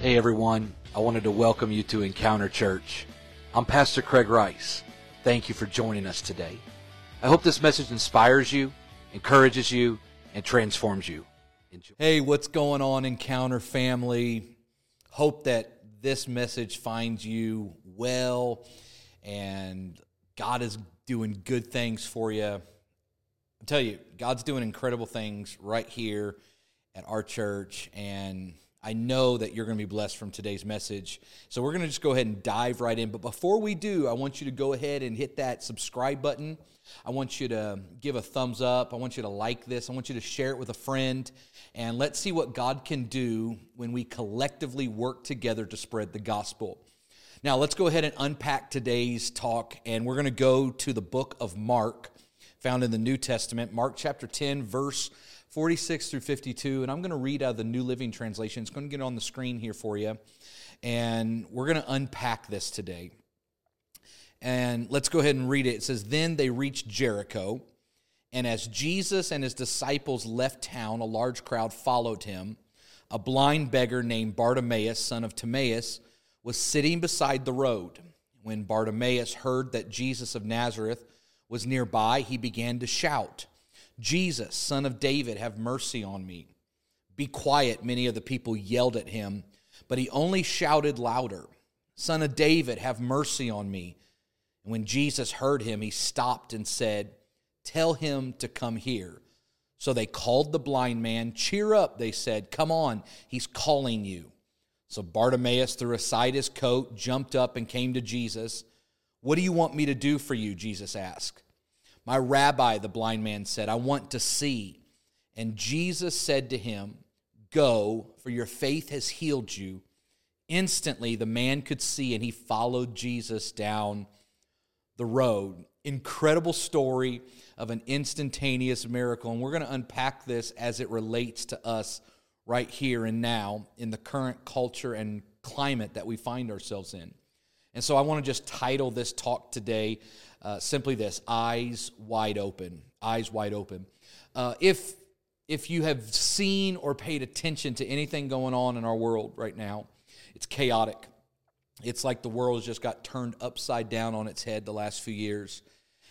Hey everyone, I wanted to welcome you to Encounter Church. I'm Pastor Craig Rice. Thank you for joining us today. I hope this message inspires you, encourages you, and transforms you. Enjoy. Hey, what's going on, Encounter family? Hope that this message finds you well and God is doing good things for you. I tell you, God's doing incredible things right here at our church, and I know that you're going to be blessed from today's message. So we're going to just go ahead and dive right in. But before we do, I want you to go ahead and hit that subscribe button. I want you to give a thumbs up. I want you to like this. I want you to share it with a friend. And let's see what God can do when we collectively work together to spread the gospel. Now, let's go ahead and unpack today's talk. And we're going to go to the book of Mark, found in the New Testament, Mark chapter 10, verse 46 through 52. And I'm going to read out the New Living Translation. It's going to get on the screen here for you. And we're going to unpack this today. And let's go ahead and read it. It says, Then they reached Jericho. And as Jesus and his disciples left town, a large crowd followed him. A blind beggar named Bartimaeus, son of Timaeus, was sitting beside the road. When Bartimaeus heard that Jesus of Nazareth was nearby, he began to shout. Jesus, son of David, have mercy on me. Be quiet, many of the people yelled at him, but he only shouted louder, Son of David, have mercy on me. And when Jesus heard him, he stopped and said, Tell him to come here. So they called the blind man. Cheer up, they said. Come on, he's calling you. So Bartimaeus threw aside his coat, jumped up, and came to Jesus. What do you want me to do for you? Jesus asked. My rabbi, the blind man said, I want to see. And Jesus said to him, Go, for your faith has healed you. Instantly, the man could see, and he followed Jesus down the road. Incredible story of an instantaneous miracle. And we're going to unpack this as it relates to us right here and now in the current culture and climate that we find ourselves in. And so I want to just title this talk today uh, simply this Eyes Wide Open. Eyes Wide Open. Uh, if, if you have seen or paid attention to anything going on in our world right now, it's chaotic. It's like the world has just got turned upside down on its head the last few years.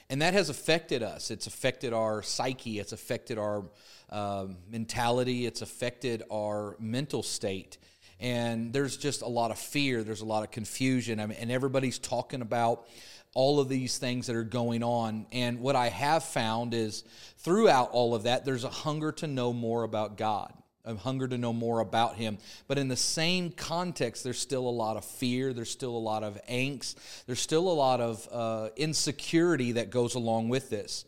And that has affected us. It's affected our psyche. It's affected our uh, mentality. It's affected our mental state and there's just a lot of fear there's a lot of confusion I mean, and everybody's talking about all of these things that are going on. And what i have found is throughout all of that there's a hunger to know more about god a hunger to know more about him. But in the same context there's still a lot of fear there's still a lot of angst there's still a lot of uh, insecurity that goes along with this.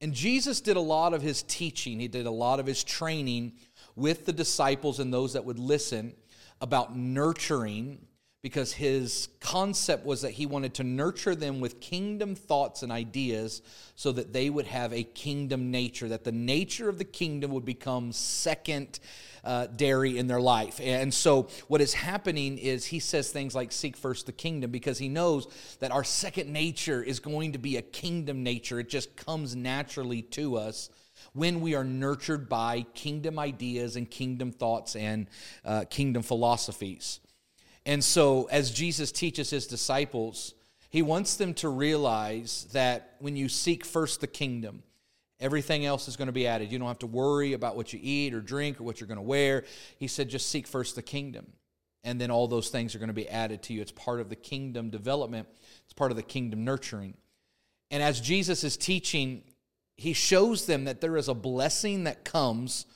And jesus did a lot of his teaching. He did a lot of his training with the disciples and those that would listen about nurturing because his concept was that he wanted to nurture them with kingdom thoughts and ideas so that they would have a kingdom nature, that the nature of the kingdom would become second uh, dairy in their life. And so, what is happening is he says things like, Seek first the kingdom, because he knows that our second nature is going to be a kingdom nature. It just comes naturally to us when we are nurtured by kingdom ideas and kingdom thoughts and uh, kingdom philosophies. And so, as Jesus teaches his disciples, he wants them to realize that when you seek first the kingdom, everything else is going to be added. You don't have to worry about what you eat or drink or what you're going to wear. He said, just seek first the kingdom. And then all those things are going to be added to you. It's part of the kingdom development, it's part of the kingdom nurturing. And as Jesus is teaching he shows them that there is a blessing that comes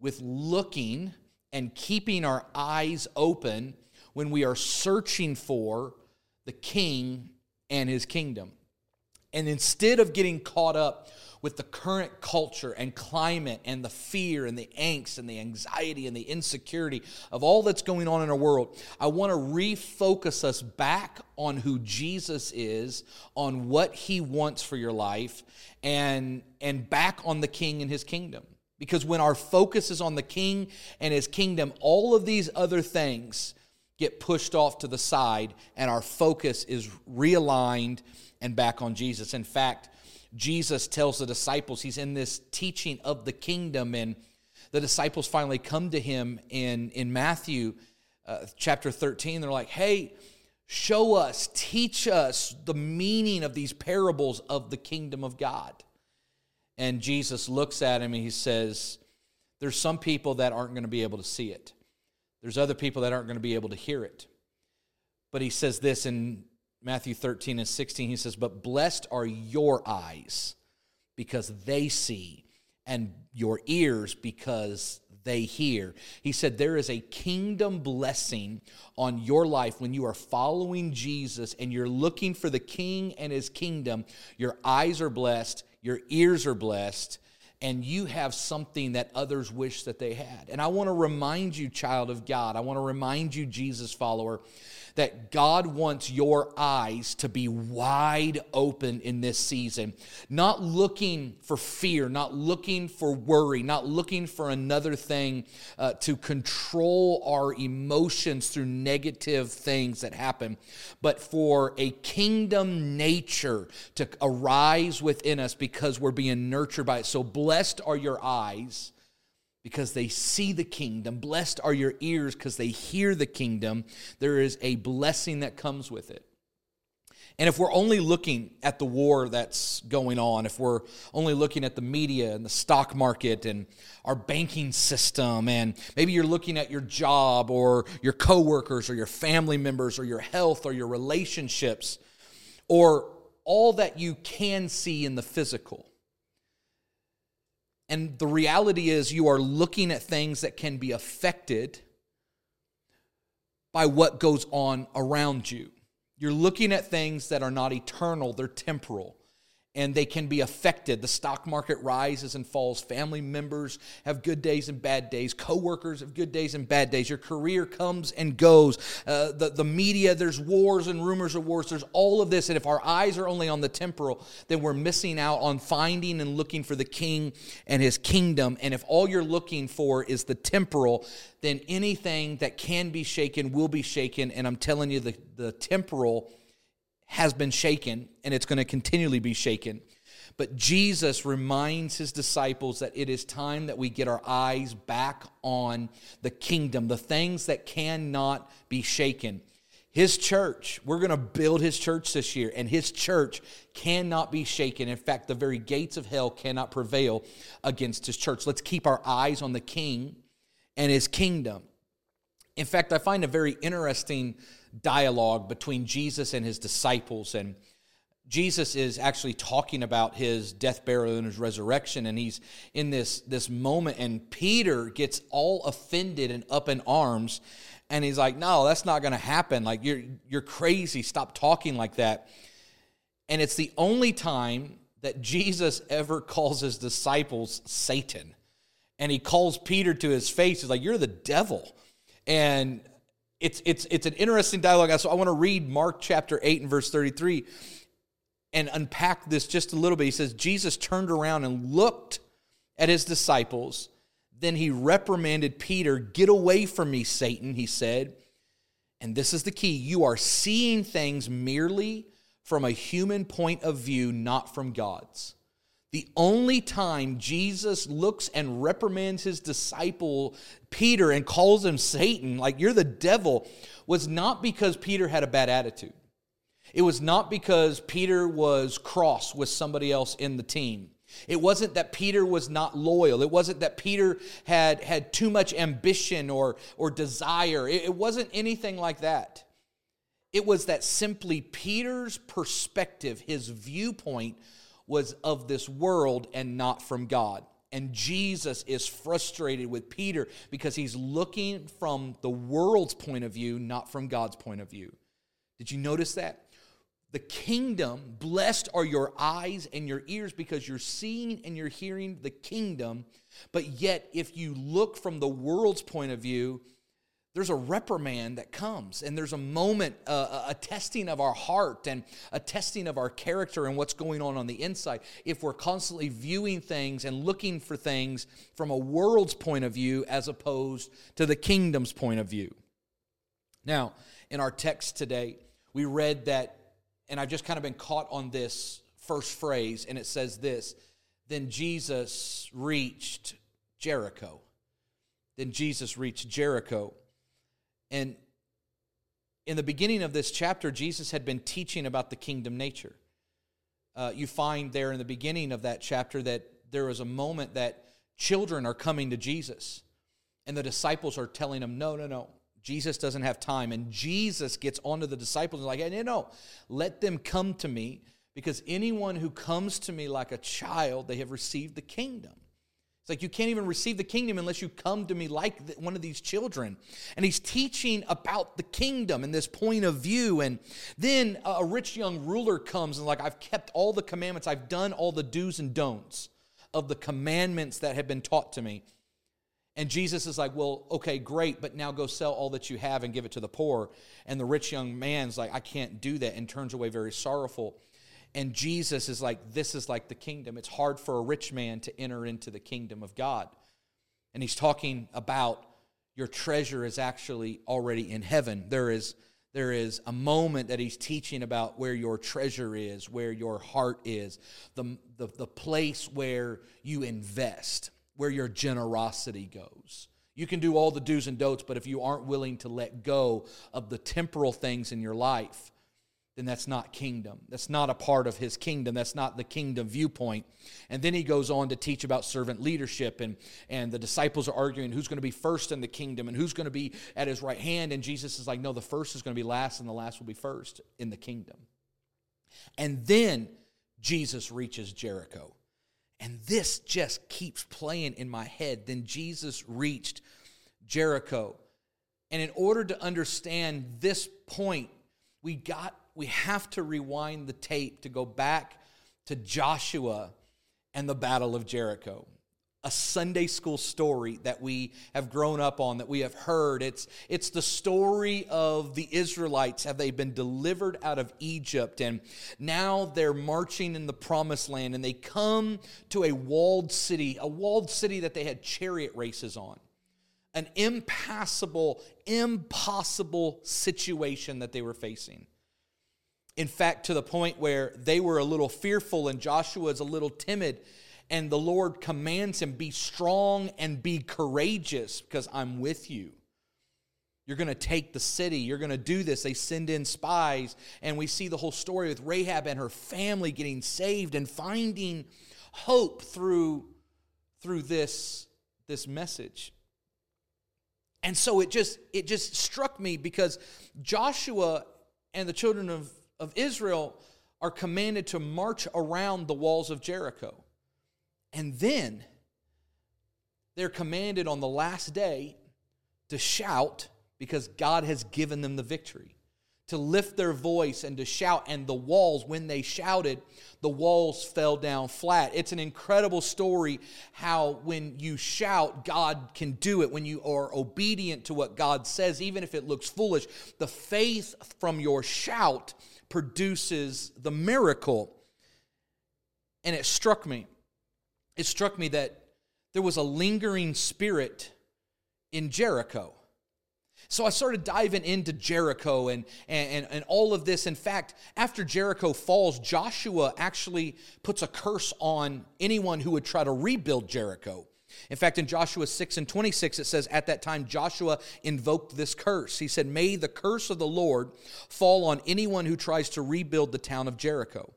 with looking and keeping our eyes open when we are searching for the king and his kingdom. And instead of getting caught up with the current culture and climate and the fear and the angst and the anxiety and the insecurity of all that's going on in our world, I want to refocus us back on who Jesus is, on what he wants for your life, and, and back on the king and his kingdom. Because when our focus is on the king and his kingdom, all of these other things get pushed off to the side and our focus is realigned and back on Jesus. In fact, Jesus tells the disciples, he's in this teaching of the kingdom, and the disciples finally come to him in, in Matthew uh, chapter 13. They're like, hey, show us, teach us the meaning of these parables of the kingdom of God. And Jesus looks at him and he says, There's some people that aren't going to be able to see it, there's other people that aren't going to be able to hear it. But he says this in Matthew 13 and 16 he says, But blessed are your eyes because they see, and your ears because they hear. He said, There is a kingdom blessing on your life when you are following Jesus and you're looking for the king and his kingdom. Your eyes are blessed, your ears are blessed, and you have something that others wish that they had. And I want to remind you, child of God, I want to remind you, Jesus follower, that God wants your eyes to be wide open in this season, not looking for fear, not looking for worry, not looking for another thing uh, to control our emotions through negative things that happen, but for a kingdom nature to arise within us because we're being nurtured by it. So blessed are your eyes because they see the kingdom. Blessed are your ears because they hear the kingdom. There is a blessing that comes with it. And if we're only looking at the war that's going on, if we're only looking at the media and the stock market and our banking system, and maybe you're looking at your job or your coworkers or your family members or your health or your relationships or all that you can see in the physical, and the reality is, you are looking at things that can be affected by what goes on around you. You're looking at things that are not eternal, they're temporal and they can be affected. The stock market rises and falls. Family members have good days and bad days. Coworkers have good days and bad days. Your career comes and goes. Uh, the, the media, there's wars and rumors of wars. There's all of this. And if our eyes are only on the temporal, then we're missing out on finding and looking for the king and his kingdom. And if all you're looking for is the temporal, then anything that can be shaken will be shaken. And I'm telling you, the, the temporal has been shaken and it's going to continually be shaken. But Jesus reminds his disciples that it is time that we get our eyes back on the kingdom, the things that cannot be shaken. His church, we're going to build his church this year, and his church cannot be shaken. In fact, the very gates of hell cannot prevail against his church. Let's keep our eyes on the king and his kingdom. In fact, I find a very interesting dialogue between Jesus and his disciples. And Jesus is actually talking about his death, burial, and his resurrection. And he's in this, this moment, and Peter gets all offended and up in arms. And he's like, No, that's not going to happen. Like, you're, you're crazy. Stop talking like that. And it's the only time that Jesus ever calls his disciples Satan. And he calls Peter to his face. He's like, You're the devil. And it's it's it's an interesting dialogue. So I want to read Mark chapter 8 and verse 33 and unpack this just a little bit. He says, Jesus turned around and looked at his disciples. Then he reprimanded Peter, Get away from me, Satan, he said. And this is the key you are seeing things merely from a human point of view, not from God's. The only time Jesus looks and reprimands his disciple Peter and calls him Satan, like you're the devil, was not because Peter had a bad attitude. It was not because Peter was cross with somebody else in the team. It wasn't that Peter was not loyal. It wasn't that Peter had, had too much ambition or, or desire. It, it wasn't anything like that. It was that simply Peter's perspective, his viewpoint, was of this world and not from God. And Jesus is frustrated with Peter because he's looking from the world's point of view, not from God's point of view. Did you notice that? The kingdom, blessed are your eyes and your ears because you're seeing and you're hearing the kingdom. But yet, if you look from the world's point of view, there's a reprimand that comes and there's a moment uh, a testing of our heart and a testing of our character and what's going on on the inside. If we're constantly viewing things and looking for things from a world's point of view as opposed to the kingdom's point of view. Now in our text today we read that and i've just kind of been caught on this first phrase and it says this then jesus reached jericho. Then jesus reached jericho And in the beginning of this chapter, Jesus had been teaching about the kingdom nature. Uh, you find there in the beginning of that chapter that there was a moment that children are coming to Jesus, and the disciples are telling them, No, no, no. Jesus doesn't have time. And Jesus gets onto the disciples and like, hey, no, no, let them come to me because anyone who comes to me like a child, they have received the kingdom. It's like you can't even receive the kingdom unless you come to me like one of these children. And he's teaching about the kingdom and this point of view. And then a rich young ruler comes and, like, I've kept all the commandments, I've done all the do's and don'ts of the commandments that have been taught to me. And Jesus is like, Well, okay, great, but now go sell all that you have and give it to the poor. And the rich young man's like, I can't do that, and turns away very sorrowful. And Jesus is like, This is like the kingdom. It's hard for a rich man to enter into the kingdom of God. And he's talking about your treasure is actually already in heaven. There is, there is a moment that he's teaching about where your treasure is, where your heart is, the, the, the place where you invest, where your generosity goes. You can do all the do's and don'ts, but if you aren't willing to let go of the temporal things in your life, then that's not kingdom. That's not a part of his kingdom. That's not the kingdom viewpoint. And then he goes on to teach about servant leadership, and, and the disciples are arguing who's going to be first in the kingdom and who's going to be at his right hand. And Jesus is like, no, the first is going to be last, and the last will be first in the kingdom. And then Jesus reaches Jericho. And this just keeps playing in my head. Then Jesus reached Jericho. And in order to understand this point, we got we have to rewind the tape to go back to Joshua and the Battle of Jericho. A Sunday school story that we have grown up on, that we have heard. It's, it's the story of the Israelites. Have they been delivered out of Egypt? And now they're marching in the promised land and they come to a walled city, a walled city that they had chariot races on. An impassable, impossible situation that they were facing. In fact, to the point where they were a little fearful and Joshua is a little timid. And the Lord commands him, Be strong and be courageous because I'm with you. You're going to take the city. You're going to do this. They send in spies. And we see the whole story with Rahab and her family getting saved and finding hope through, through this, this message. And so it just it just struck me because Joshua and the children of of Israel are commanded to march around the walls of Jericho. And then they're commanded on the last day to shout because God has given them the victory. To lift their voice and to shout, and the walls, when they shouted, the walls fell down flat. It's an incredible story how, when you shout, God can do it. When you are obedient to what God says, even if it looks foolish, the faith from your shout produces the miracle. And it struck me. It struck me that there was a lingering spirit in Jericho. So I started diving into Jericho and, and, and all of this. In fact, after Jericho falls, Joshua actually puts a curse on anyone who would try to rebuild Jericho. In fact, in Joshua 6 and 26, it says, At that time, Joshua invoked this curse. He said, May the curse of the Lord fall on anyone who tries to rebuild the town of Jericho.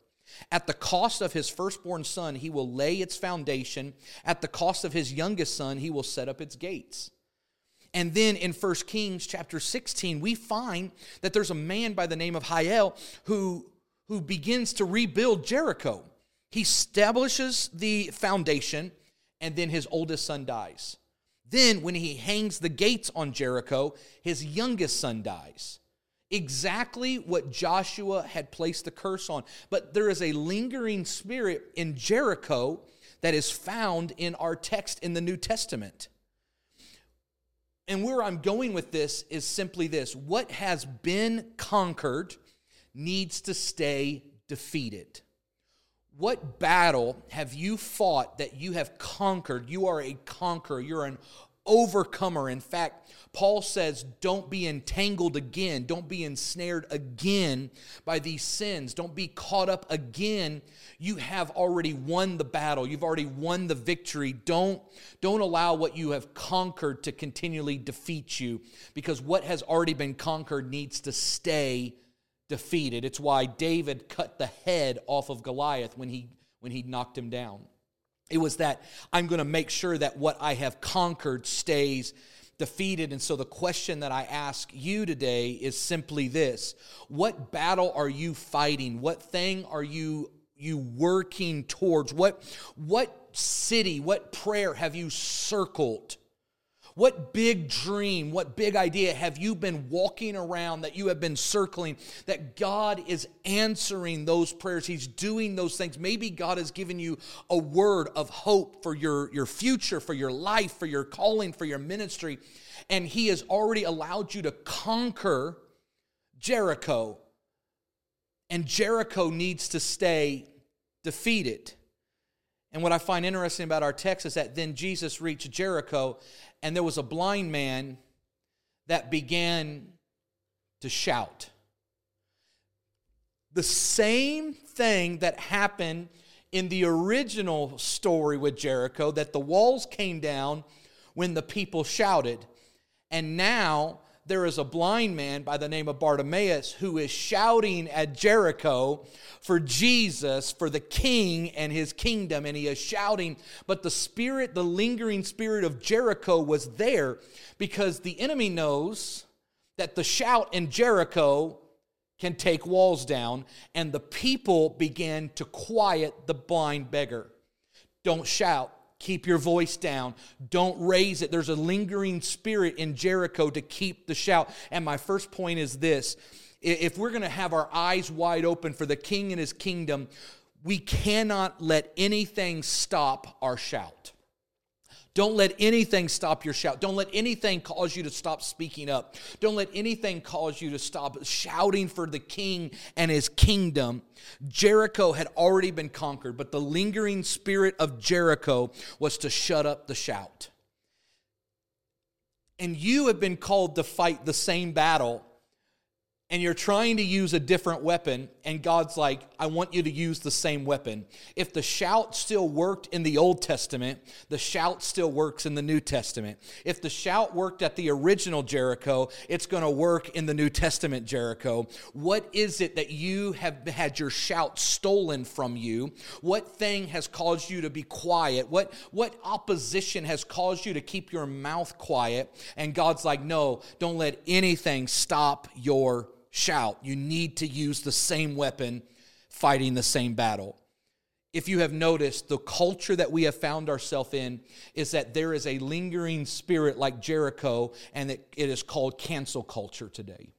At the cost of his firstborn son, he will lay its foundation. At the cost of his youngest son, he will set up its gates. And then in 1 Kings chapter 16, we find that there's a man by the name of Hiel who, who begins to rebuild Jericho. He establishes the foundation and then his oldest son dies. Then, when he hangs the gates on Jericho, his youngest son dies. Exactly what Joshua had placed the curse on. But there is a lingering spirit in Jericho that is found in our text in the New Testament. And where I'm going with this is simply this what has been conquered needs to stay defeated. What battle have you fought that you have conquered? You are a conqueror. You're an overcomer. In fact, Paul says, don't be entangled again. Don't be ensnared again by these sins. Don't be caught up again. You have already won the battle. You've already won the victory. Don't, don't allow what you have conquered to continually defeat you because what has already been conquered needs to stay defeated. It's why David cut the head off of Goliath when he, when he knocked him down. It was that I'm going to make sure that what I have conquered stays defeated. And so the question that I ask you today is simply this What battle are you fighting? What thing are you? you working towards what what city what prayer have you circled what big dream, what big idea have you been walking around that you have been circling that God is answering those prayers? He's doing those things. Maybe God has given you a word of hope for your, your future, for your life, for your calling, for your ministry. And He has already allowed you to conquer Jericho. And Jericho needs to stay defeated. And what I find interesting about our text is that then Jesus reached Jericho and there was a blind man that began to shout. The same thing that happened in the original story with Jericho, that the walls came down when the people shouted. And now there is a blind man by the name of Bartimaeus who is shouting at Jericho for Jesus, for the king and his kingdom. And he is shouting, but the spirit, the lingering spirit of Jericho was there because the enemy knows that the shout in Jericho can take walls down. And the people began to quiet the blind beggar. Don't shout Keep your voice down. Don't raise it. There's a lingering spirit in Jericho to keep the shout. And my first point is this if we're going to have our eyes wide open for the king and his kingdom, we cannot let anything stop our shout. Don't let anything stop your shout. Don't let anything cause you to stop speaking up. Don't let anything cause you to stop shouting for the king and his kingdom. Jericho had already been conquered, but the lingering spirit of Jericho was to shut up the shout. And you have been called to fight the same battle and you're trying to use a different weapon, and God's like, I want you to use the same weapon. If the shout still worked in the Old Testament, the shout still works in the New Testament. If the shout worked at the original Jericho, it's going to work in the New Testament Jericho. What is it that you have had your shout stolen from you? What thing has caused you to be quiet? What, what opposition has caused you to keep your mouth quiet? And God's like, no, don't let anything stop your shout. You need to use the same weapon fighting the same battle. If you have noticed, the culture that we have found ourselves in is that there is a lingering spirit like Jericho, and that it is called cancel culture today.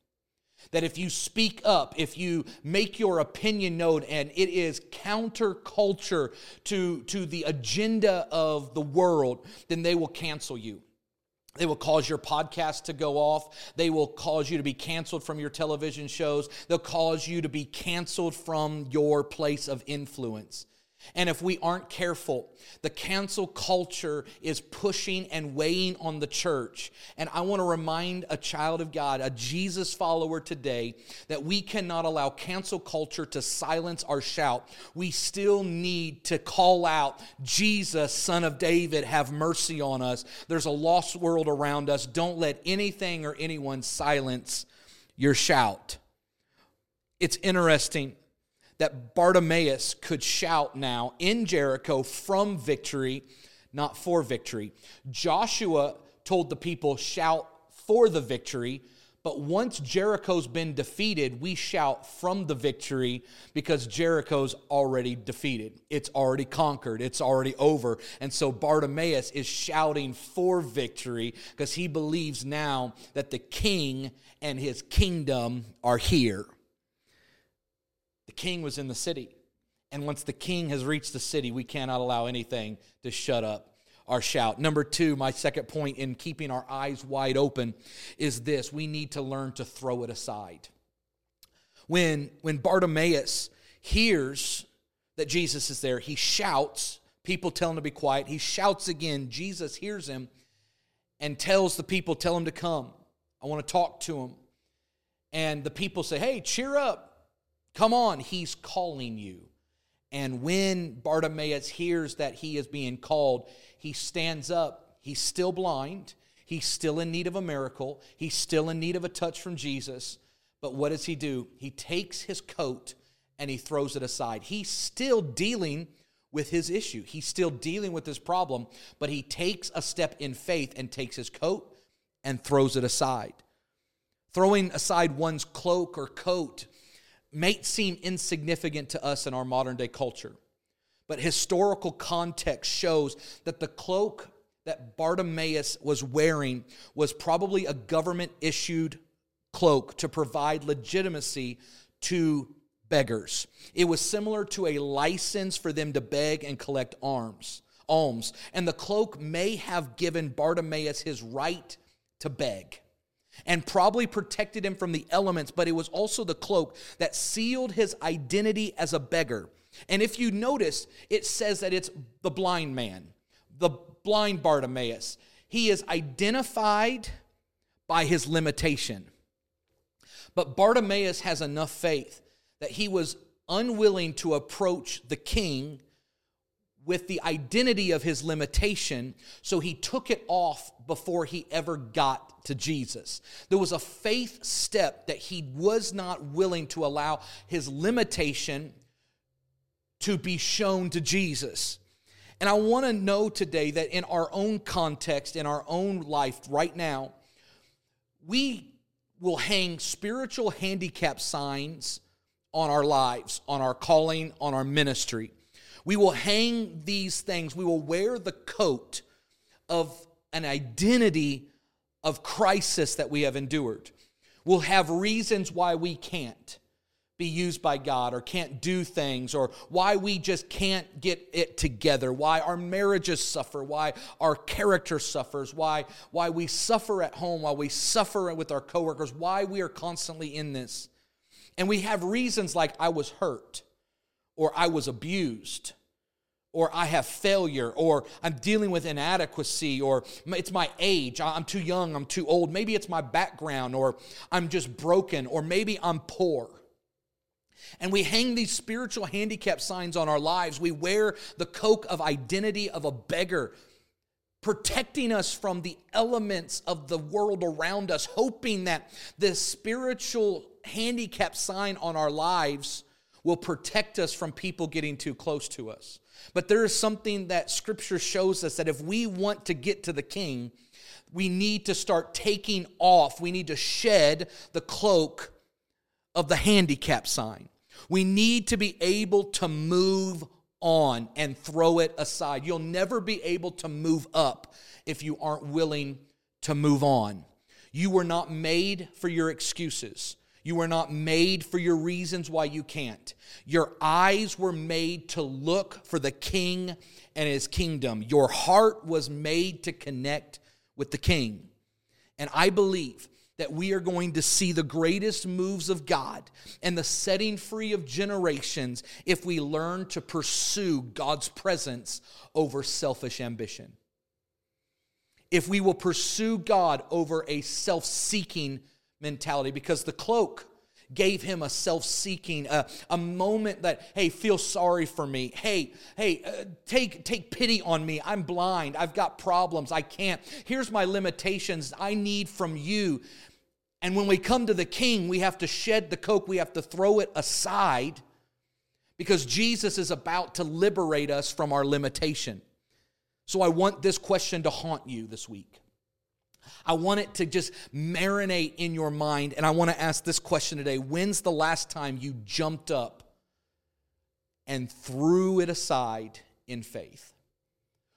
That if you speak up, if you make your opinion known, and it is counterculture to, to the agenda of the world, then they will cancel you. They will cause your podcast to go off. They will cause you to be canceled from your television shows. They'll cause you to be canceled from your place of influence. And if we aren't careful, the cancel culture is pushing and weighing on the church. And I want to remind a child of God, a Jesus follower today, that we cannot allow cancel culture to silence our shout. We still need to call out, Jesus, Son of David, have mercy on us. There's a lost world around us. Don't let anything or anyone silence your shout. It's interesting that Bartimaeus could shout now in Jericho from victory, not for victory. Joshua told the people, shout for the victory. But once Jericho's been defeated, we shout from the victory because Jericho's already defeated. It's already conquered. It's already over. And so Bartimaeus is shouting for victory because he believes now that the king and his kingdom are here. The king was in the city. And once the king has reached the city, we cannot allow anything to shut up our shout. Number two, my second point in keeping our eyes wide open is this we need to learn to throw it aside. When, when Bartimaeus hears that Jesus is there, he shouts. People tell him to be quiet. He shouts again. Jesus hears him and tells the people, Tell him to come. I want to talk to him. And the people say, Hey, cheer up. Come on. He's calling you. And when Bartimaeus hears that he is being called, he stands up. He's still blind. He's still in need of a miracle. He's still in need of a touch from Jesus. But what does he do? He takes his coat and he throws it aside. He's still dealing with his issue. He's still dealing with his problem, but he takes a step in faith and takes his coat and throws it aside. Throwing aside one's cloak or coat may seem insignificant to us in our modern day culture, but historical context shows that the cloak that Bartimaeus was wearing was probably a government issued cloak to provide legitimacy to beggars. It was similar to a license for them to beg and collect arms, alms. And the cloak may have given Bartimaeus his right to beg and probably protected him from the elements, but it was also the cloak that sealed his identity as a beggar. And if you notice, it says that it's the blind man, the blind Bartimaeus. He is identified by his limitation. But Bartimaeus has enough faith that he was unwilling to approach the king with the identity of his limitation, so he took it off before he ever got to Jesus. There was a faith step that he was not willing to allow his limitation to be shown to Jesus. And I want to know today that in our own context, in our own life right now, we will hang spiritual handicap signs on our lives, on our calling, on our ministry. We will hang these things, we will wear the coat of an identity of crisis that we have endured. We'll have reasons why we can't be used by God or can't do things or why we just can't get it together, why our marriages suffer, why our character suffers, why why we suffer at home, why we suffer with our coworkers, why we are constantly in this. And we have reasons like I was hurt, or I was abused, or I have failure, or I'm dealing with inadequacy, or it's my age, I'm too young, I'm too old. Maybe it's my background, or I'm just broken, or maybe I'm poor. And we hang these spiritual handicap signs on our lives. We wear the coke of identity of a beggar, protecting us from the elements of the world around us, hoping that this spiritual handicap sign on our lives will protect us from people getting too close to us. But there is something that scripture shows us that if we want to get to the king, we need to start taking off, we need to shed the cloak of the handicap sign. We need to be able to move on and throw it aside. You'll never be able to move up if you aren't willing to move on. You were not made for your excuses. You were not made for your reasons why you can't. Your eyes were made to look for the king and his kingdom. Your heart was made to connect with the king. And I believe that we are going to see the greatest moves of God and the setting free of generations if we learn to pursue God's presence over selfish ambition. If we will pursue God over a self seeking mentality because the cloak gave him a self-seeking a, a moment that hey feel sorry for me. Hey hey uh, take take pity on me. I'm blind. I've got problems. I can't. Here's my limitations i need from you. And when we come to the king we have to shed the coke. We have to throw it aside because jesus is about to liberate us from our limitation. So i want this question to haunt you this week I want it to just marinate in your mind. And I want to ask this question today When's the last time you jumped up and threw it aside in faith?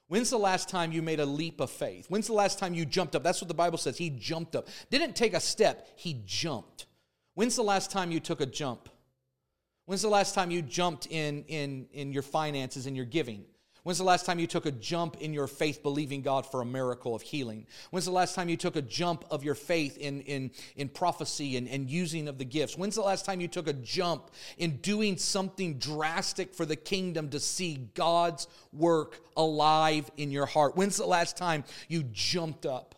When's the last time you made a leap of faith? When's the last time you jumped up? That's what the Bible says. He jumped up. Didn't take a step, he jumped. When's the last time you took a jump? When's the last time you jumped in, in, in your finances and your giving? When's the last time you took a jump in your faith believing God for a miracle of healing? When's the last time you took a jump of your faith in, in, in prophecy and, and using of the gifts? When's the last time you took a jump in doing something drastic for the kingdom to see God's work alive in your heart? When's the last time you jumped up?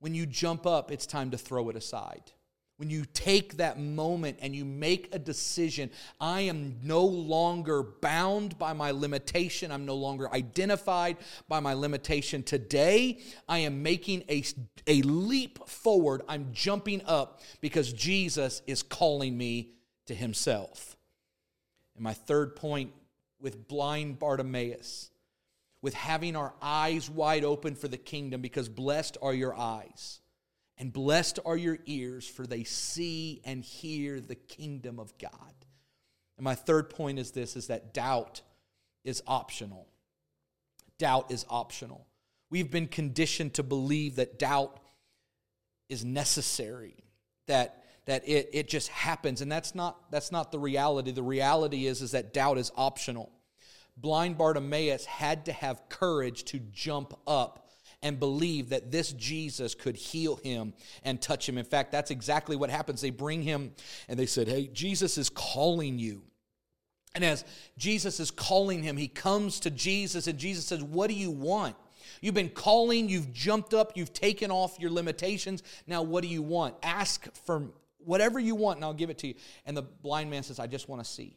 when you jump up, it's time to throw it aside. When you take that moment and you make a decision, I am no longer bound by my limitation. I'm no longer identified by my limitation. Today, I am making a, a leap forward. I'm jumping up because Jesus is calling me to himself. And my third point with blind Bartimaeus, with having our eyes wide open for the kingdom, because blessed are your eyes and blessed are your ears, for they see and hear the kingdom of God. And my third point is this is that doubt is optional. Doubt is optional. We've been conditioned to believe that doubt is necessary, that, that it, it just happens. And that's not, that's not the reality. The reality is, is that doubt is optional. Blind Bartimaeus had to have courage to jump up and believe that this Jesus could heal him and touch him. In fact, that's exactly what happens. They bring him and they said, Hey, Jesus is calling you. And as Jesus is calling him, he comes to Jesus and Jesus says, What do you want? You've been calling, you've jumped up, you've taken off your limitations. Now, what do you want? Ask for whatever you want, and I'll give it to you. And the blind man says, I just want to see.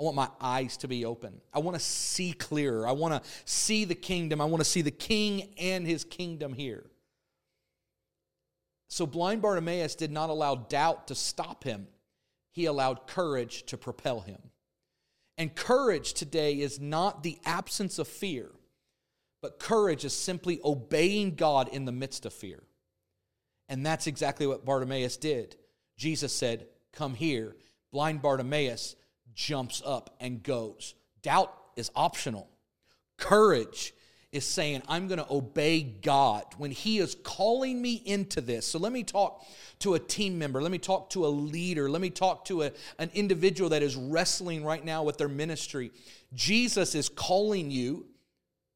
I want my eyes to be open. I want to see clearer. I want to see the kingdom. I want to see the king and his kingdom here. So blind Bartimaeus did not allow doubt to stop him, he allowed courage to propel him. And courage today is not the absence of fear, but courage is simply obeying God in the midst of fear. And that's exactly what Bartimaeus did. Jesus said, Come here. Blind Bartimaeus jumps up and goes. Doubt is optional. Courage is saying, I'm going to obey God when He is calling me into this. So let me talk to a team member. Let me talk to a leader. Let me talk to a, an individual that is wrestling right now with their ministry. Jesus is calling you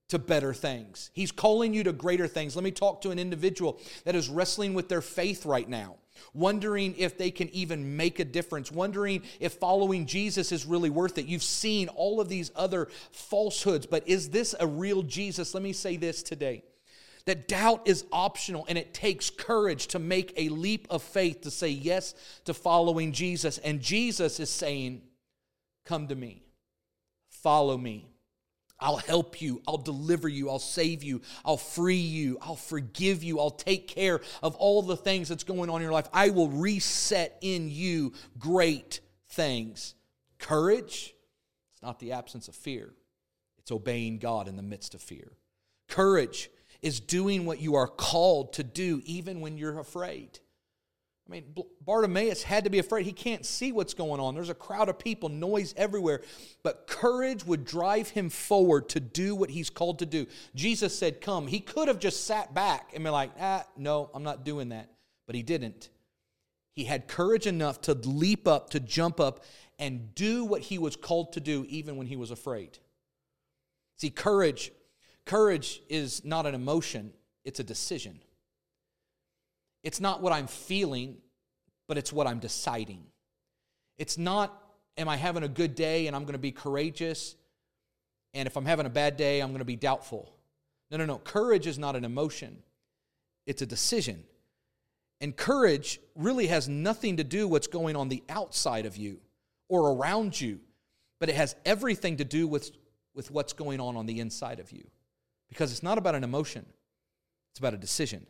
to better things, He's calling you to greater things. Let me talk to an individual that is wrestling with their faith right now wondering if they can even make a difference, wondering if following Jesus is really worth it. You've seen all of these other falsehoods, but is this a real Jesus? Let me say this today that doubt is optional and it takes courage to make a leap of faith to say yes to following Jesus. And Jesus is saying, Come to me, follow me. I'll help you. I'll deliver you. I'll save you. I'll free you. I'll forgive you. I'll take care of all the things that's going on in your life. I will reset in you great things. Courage, it's not the absence of fear, it's obeying God in the midst of fear. Courage is doing what you are called to do even when you're afraid. I mean, Bartimaeus had to be afraid. He can't see what's going on. There's a crowd of people, noise everywhere. But courage would drive him forward to do what he's called to do. Jesus said, Come. He could have just sat back and been like, Ah, no, I'm not doing that. But he didn't. He had courage enough to leap up, to jump up, and do what he was called to do, even when he was afraid. See, courage, courage is not an emotion, it's a decision. It's not what I'm feeling, but it's what I'm deciding. It's not, am I having a good day and I'm going to be courageous? And if I'm having a bad day, I'm going to be doubtful. No, no, no. Courage is not an emotion, it's a decision. And courage really has nothing to do with what's going on the outside of you or around you, but it has everything to do with, with what's going on on the inside of you. Because it's not about an emotion, it's about a decision.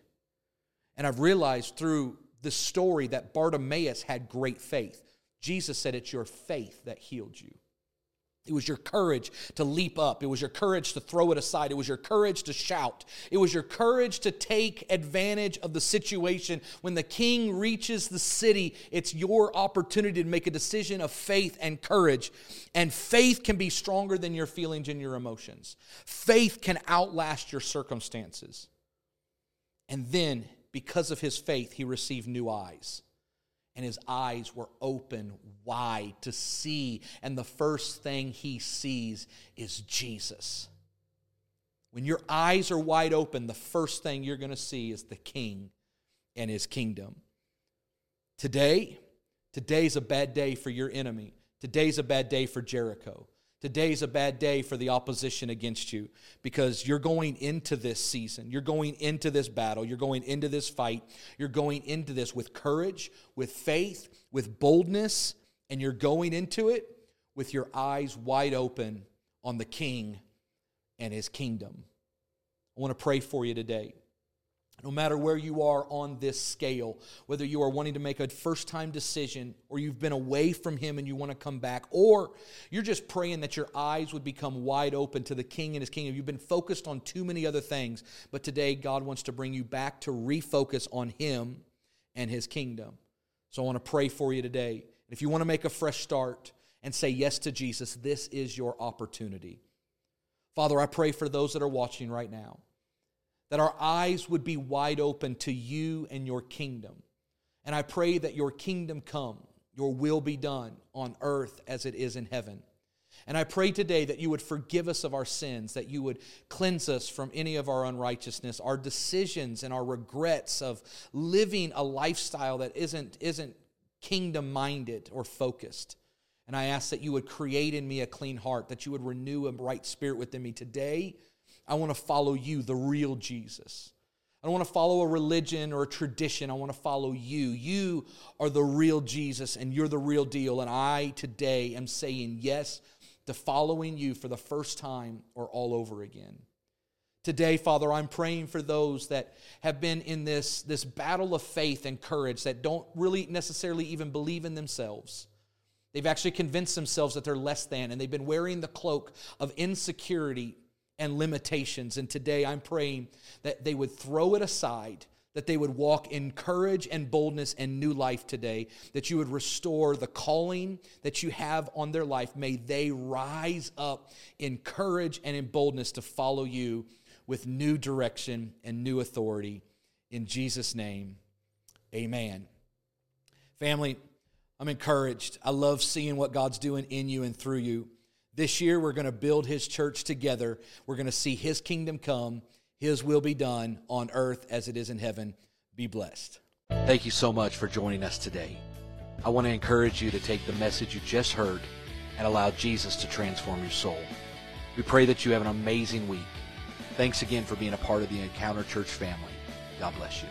And I've realized through the story that Bartimaeus had great faith. Jesus said, It's your faith that healed you. It was your courage to leap up. It was your courage to throw it aside. It was your courage to shout. It was your courage to take advantage of the situation. When the king reaches the city, it's your opportunity to make a decision of faith and courage. And faith can be stronger than your feelings and your emotions. Faith can outlast your circumstances. And then because of his faith, he received new eyes. And his eyes were open wide to see. And the first thing he sees is Jesus. When your eyes are wide open, the first thing you're going to see is the king and his kingdom. Today, today's a bad day for your enemy. Today's a bad day for Jericho. Today's a bad day for the opposition against you because you're going into this season. You're going into this battle. You're going into this fight. You're going into this with courage, with faith, with boldness, and you're going into it with your eyes wide open on the King and his kingdom. I want to pray for you today. No matter where you are on this scale, whether you are wanting to make a first time decision or you've been away from Him and you want to come back, or you're just praying that your eyes would become wide open to the King and His kingdom. You've been focused on too many other things, but today God wants to bring you back to refocus on Him and His kingdom. So I want to pray for you today. If you want to make a fresh start and say yes to Jesus, this is your opportunity. Father, I pray for those that are watching right now that our eyes would be wide open to you and your kingdom. And I pray that your kingdom come, your will be done on earth as it is in heaven. And I pray today that you would forgive us of our sins, that you would cleanse us from any of our unrighteousness, our decisions and our regrets of living a lifestyle that isn't, isn't kingdom minded or focused. And I ask that you would create in me a clean heart, that you would renew a right spirit within me today I want to follow you, the real Jesus. I don't want to follow a religion or a tradition. I want to follow you. You are the real Jesus and you're the real deal. And I today am saying yes to following you for the first time or all over again. Today, Father, I'm praying for those that have been in this, this battle of faith and courage that don't really necessarily even believe in themselves. They've actually convinced themselves that they're less than, and they've been wearing the cloak of insecurity and limitations. And today I'm praying that they would throw it aside, that they would walk in courage and boldness and new life today, that you would restore the calling that you have on their life. May they rise up in courage and in boldness to follow you with new direction and new authority. In Jesus' name, amen. Family, I'm encouraged. I love seeing what God's doing in you and through you. This year, we're going to build His church together. We're going to see His kingdom come, His will be done on earth as it is in heaven. Be blessed. Thank you so much for joining us today. I want to encourage you to take the message you just heard and allow Jesus to transform your soul. We pray that you have an amazing week. Thanks again for being a part of the Encounter Church family. God bless you.